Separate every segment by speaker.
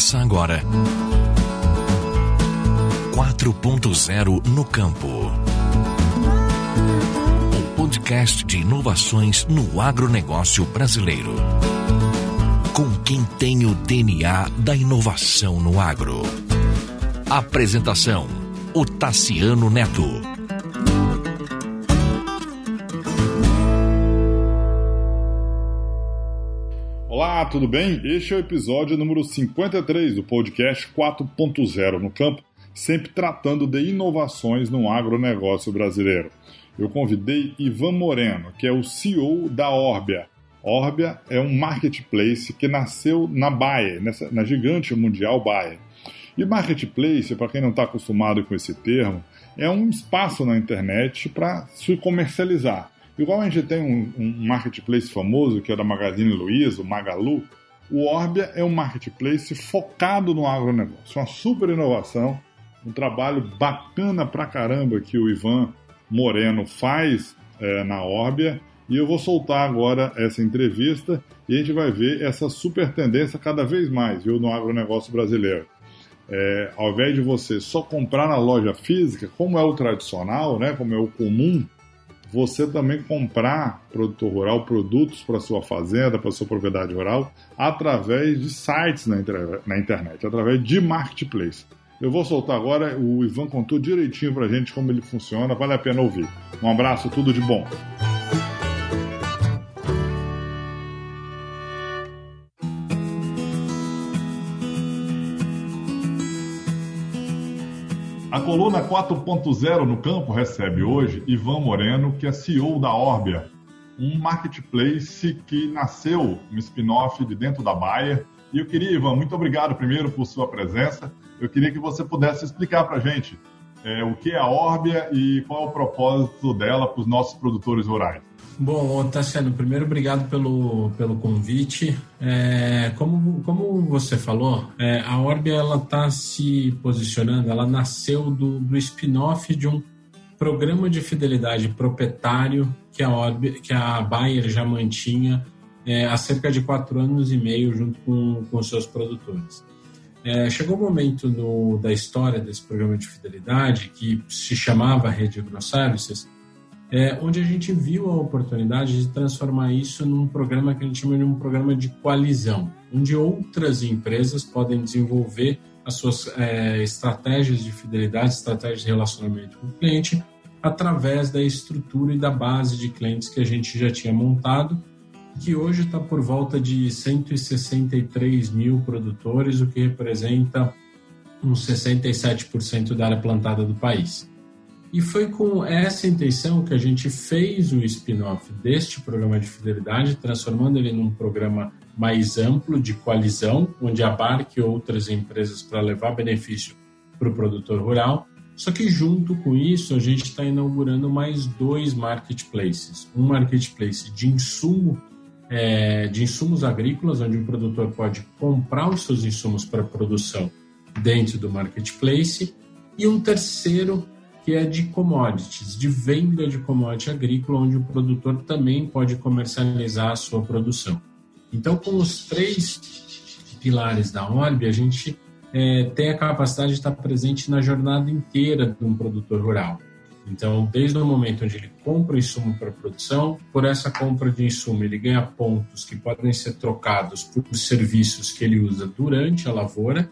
Speaker 1: Começa agora. 4.0 no campo. Um podcast de inovações no agronegócio brasileiro. Com quem tem o DNA da inovação no agro. Apresentação: o Tassiano Neto.
Speaker 2: Tudo bem? Este é o episódio número 53 do podcast 4.0 no campo, sempre tratando de inovações no agronegócio brasileiro. Eu convidei Ivan Moreno, que é o CEO da Orbia. Orbia é um marketplace que nasceu na Bayer, nessa, na gigante mundial Bayer. E marketplace, para quem não está acostumado com esse termo, é um espaço na internet para se comercializar. Igual a gente tem um, um, marketplace famoso, que é da Magazine Luiza, o Magalu, o Orbia é um marketplace focado no agronegócio. Uma super inovação, um trabalho bacana pra caramba que o Ivan Moreno faz é, na Orbia. E eu vou soltar agora essa entrevista e a gente vai ver essa super tendência cada vez mais viu, no agronegócio brasileiro. É, ao invés de você só comprar na loja física, como é o tradicional, né, como é o comum, você também comprar, produtor rural, produtos para sua fazenda, para sua propriedade rural, através de sites na, na internet, através de marketplace. Eu vou soltar agora, o Ivan contou direitinho para a gente como ele funciona, vale a pena ouvir. Um abraço, tudo de bom. Coluna 4.0 no campo recebe hoje Ivan Moreno, que é CEO da Orbia, um marketplace que nasceu um spin-off de dentro da Bayer. E eu queria, Ivan, muito obrigado primeiro por sua presença. Eu queria que você pudesse explicar para a gente é, o que é a Orbia e qual é o propósito dela para os nossos produtores rurais.
Speaker 3: Bom, Tassiano, primeiro obrigado pelo, pelo convite. É, como, como você falou, é, a Orbia ela está se posicionando, ela nasceu do, do spin-off de um programa de fidelidade proprietário que a, Orbia, que a Bayer já mantinha é, há cerca de quatro anos e meio junto com, com seus produtores. É, chegou um momento no, da história desse programa de fidelidade que se chamava Rede AgroServices, é, onde a gente viu a oportunidade de transformar isso num programa que a gente chama de um programa de coalizão, onde outras empresas podem desenvolver as suas é, estratégias de fidelidade, estratégias de relacionamento com o cliente, através da estrutura e da base de clientes que a gente já tinha montado, que hoje está por volta de 163 mil produtores, o que representa uns 67% da área plantada do país. E foi com essa intenção que a gente fez o spin-off deste programa de fidelidade, transformando ele num programa mais amplo de coalizão, onde abarque outras empresas para levar benefício para o produtor rural. Só que junto com isso, a gente está inaugurando mais dois marketplaces. Um marketplace de insumo, é, de insumos agrícolas, onde o produtor pode comprar os seus insumos para produção dentro do marketplace, e um terceiro que é de commodities, de venda de commodity agrícola, onde o produtor também pode comercializar a sua produção. Então, com os três pilares da Orb, a gente é, tem a capacidade de estar presente na jornada inteira de um produtor rural. Então, desde o momento onde ele compra o insumo para produção, por essa compra de insumo, ele ganha pontos que podem ser trocados por serviços que ele usa durante a lavoura,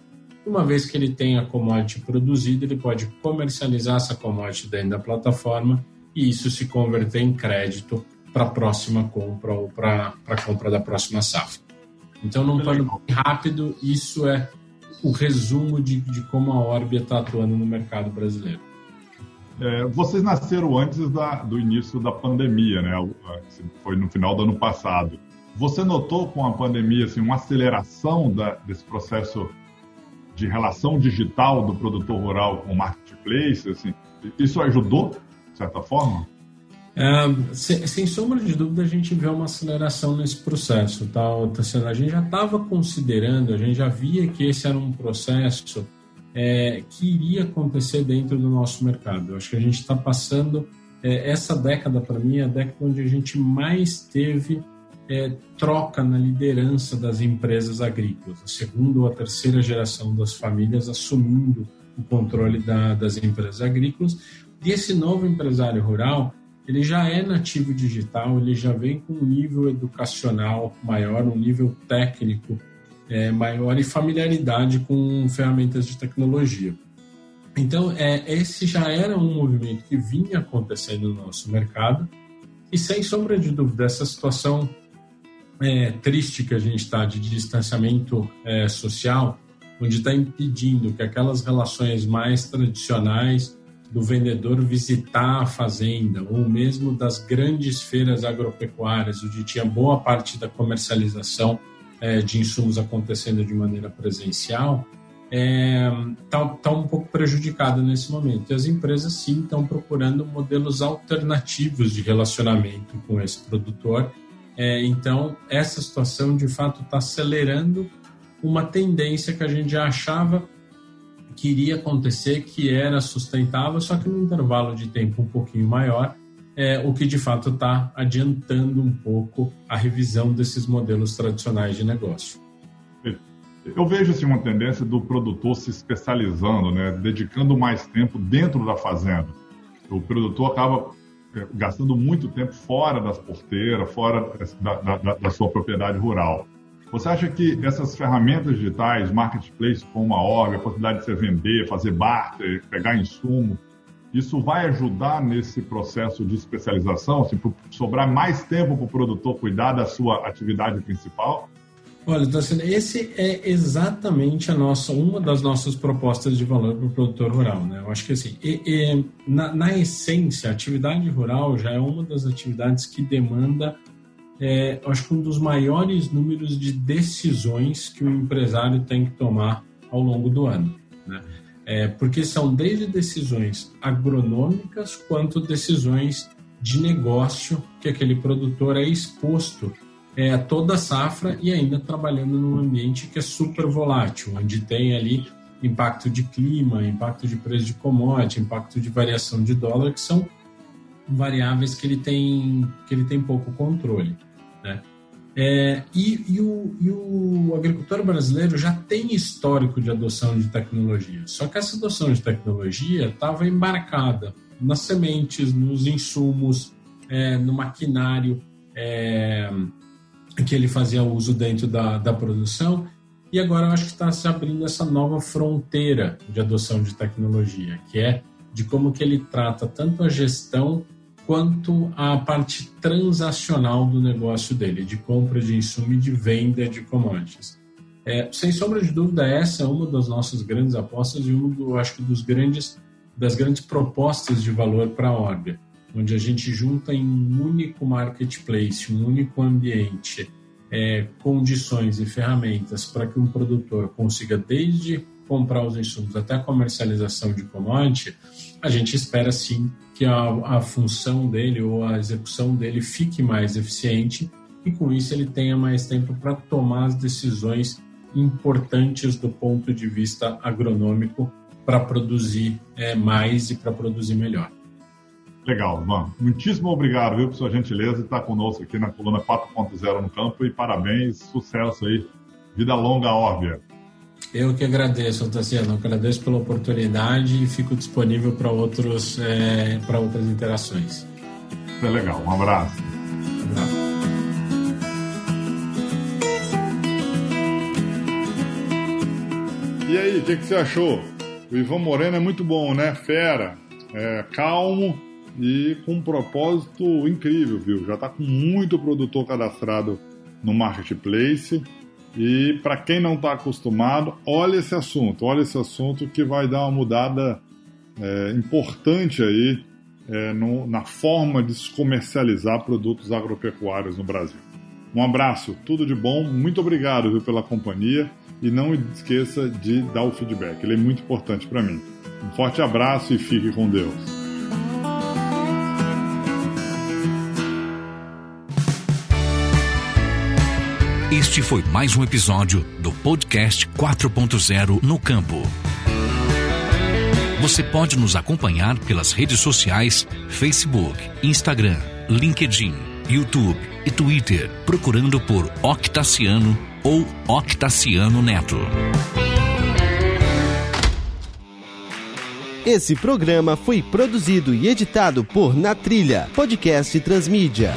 Speaker 3: uma vez que ele tem a commodity produzida, ele pode comercializar essa commodity dentro da plataforma e isso se converter em crédito para a próxima compra ou para a compra da próxima safra. Então, num plano rápido, isso é o resumo de, de como a Orbia está atuando no mercado brasileiro.
Speaker 2: É, vocês nasceram antes da, do início da pandemia, né? Foi no final do ano passado. Você notou com a pandemia assim, uma aceleração da, desse processo de relação digital do produtor rural com o marketplace, assim, isso ajudou, de certa forma?
Speaker 3: É, sem, sem, sombra de dúvida, a gente vê uma aceleração nesse processo. Tá, A gente já estava considerando, a gente já via que esse era um processo é, que iria acontecer dentro do nosso mercado. Eu acho que a gente está passando, é, essa década, para mim, é a década onde a gente mais teve é, troca na liderança das empresas agrícolas, a segunda ou a terceira geração das famílias assumindo o controle da, das empresas agrícolas. E esse novo empresário rural, ele já é nativo digital, ele já vem com um nível educacional maior, um nível técnico é, maior e familiaridade com ferramentas de tecnologia. Então, é, esse já era um movimento que vinha acontecendo no nosso mercado e, sem sombra de dúvida, essa situação é, triste que a gente está de distanciamento é, social, onde está impedindo que aquelas relações mais tradicionais do vendedor visitar a fazenda, ou mesmo das grandes feiras agropecuárias, onde tinha boa parte da comercialização é, de insumos acontecendo de maneira presencial, está é, tá, tá um pouco prejudicada nesse momento. E as empresas, sim, estão procurando modelos alternativos de relacionamento com esse produtor. É, então, essa situação, de fato, está acelerando uma tendência que a gente já achava que iria acontecer, que era sustentável, só que num intervalo de tempo um pouquinho maior, é, o que de fato está adiantando um pouco a revisão desses modelos tradicionais de negócio.
Speaker 2: Eu vejo assim, uma tendência do produtor se especializando, né, dedicando mais tempo dentro da fazenda. O produtor acaba é, gastando muito tempo fora das porteiras, fora da, da, da sua propriedade rural. Você acha que essas ferramentas digitais, marketplace como a org, a possibilidade de você vender, fazer barter, pegar insumo, isso vai ajudar nesse processo de especialização, assim, sobrar mais tempo para o produtor cuidar da sua atividade principal?
Speaker 3: Olha, Tacina, esse é exatamente a nossa, uma das nossas propostas de valor para o produtor rural. Né? Eu acho que assim, e, e, na, na, essência, a atividade rural já é uma das atividades que demanda, é, acho que um dos maiores números de decisões que o empresário tem que tomar ao longo do ano. É, porque são desde decisões agronômicas quanto decisões de negócio que aquele produtor é exposto é, toda a safra e ainda trabalhando num ambiente que é super volátil, onde tem ali impacto de clima, impacto de preço de commodity, impacto de variação de dólar, que são variáveis que ele tem, que ele tem pouco controle. Né? É, e, e, o, e, o, agricultor brasileiro já tem histórico de adoção de tecnologia, só que essa adoção de tecnologia estava embarcada nas sementes, nos insumos, é, no maquinário, é, que ele fazia uso dentro da, da produção. E agora eu acho que está se abrindo essa nova fronteira de adoção de tecnologia, que é de como que ele trata tanto a gestão quanto a parte transacional do negócio dele, de compra de insumo e de venda de commodities. É, sem sombra de dúvida, essa é uma das nossas grandes apostas e um do, acho dos grandes das grandes propostas de valor para a Orbia onde a gente junta em um único marketplace, um único ambiente, é, condições e ferramentas para que um produtor consiga desde comprar os insumos até a comercialização de commodity, a gente espera sim que a, a função dele ou a execução dele fique mais eficiente e com isso ele tenha mais tempo para tomar as decisões importantes do ponto de vista agronômico para produzir é, mais e para produzir melhor.
Speaker 2: Legal, Ivan. Muitíssimo obrigado, viu, por sua gentileza de estar conosco aqui na coluna 4.0 no campo e parabéns, sucesso aí. Vida longa, óbvia.
Speaker 3: Eu que agradeço, Tassiano. Agradeço pela oportunidade e fico disponível para outros é, para outras interações.
Speaker 2: É legal. Um abraço. Um abraço. E aí, o que, que, você achou? O Ivan Moreno é muito bom, né? Fera, é, calmo, e com um propósito incrível, viu? Já está com muito produtor cadastrado no marketplace. E para quem não está acostumado, olha esse assunto, olha esse assunto que vai dar uma mudada é, importante aí é, no, na forma de se comercializar produtos agropecuários no Brasil. Um abraço, tudo de bom, muito obrigado viu, pela companhia e não esqueça de dar o feedback, ele é muito importante para mim. Um forte abraço e fique com Deus.
Speaker 1: Este foi mais um episódio do podcast 4.0 no campo. Você pode nos acompanhar pelas redes sociais Facebook, Instagram, LinkedIn, YouTube e Twitter, procurando por Octaciano ou Octaciano Neto.
Speaker 4: Esse programa foi produzido e editado por Na Trilha, podcast Transmídia.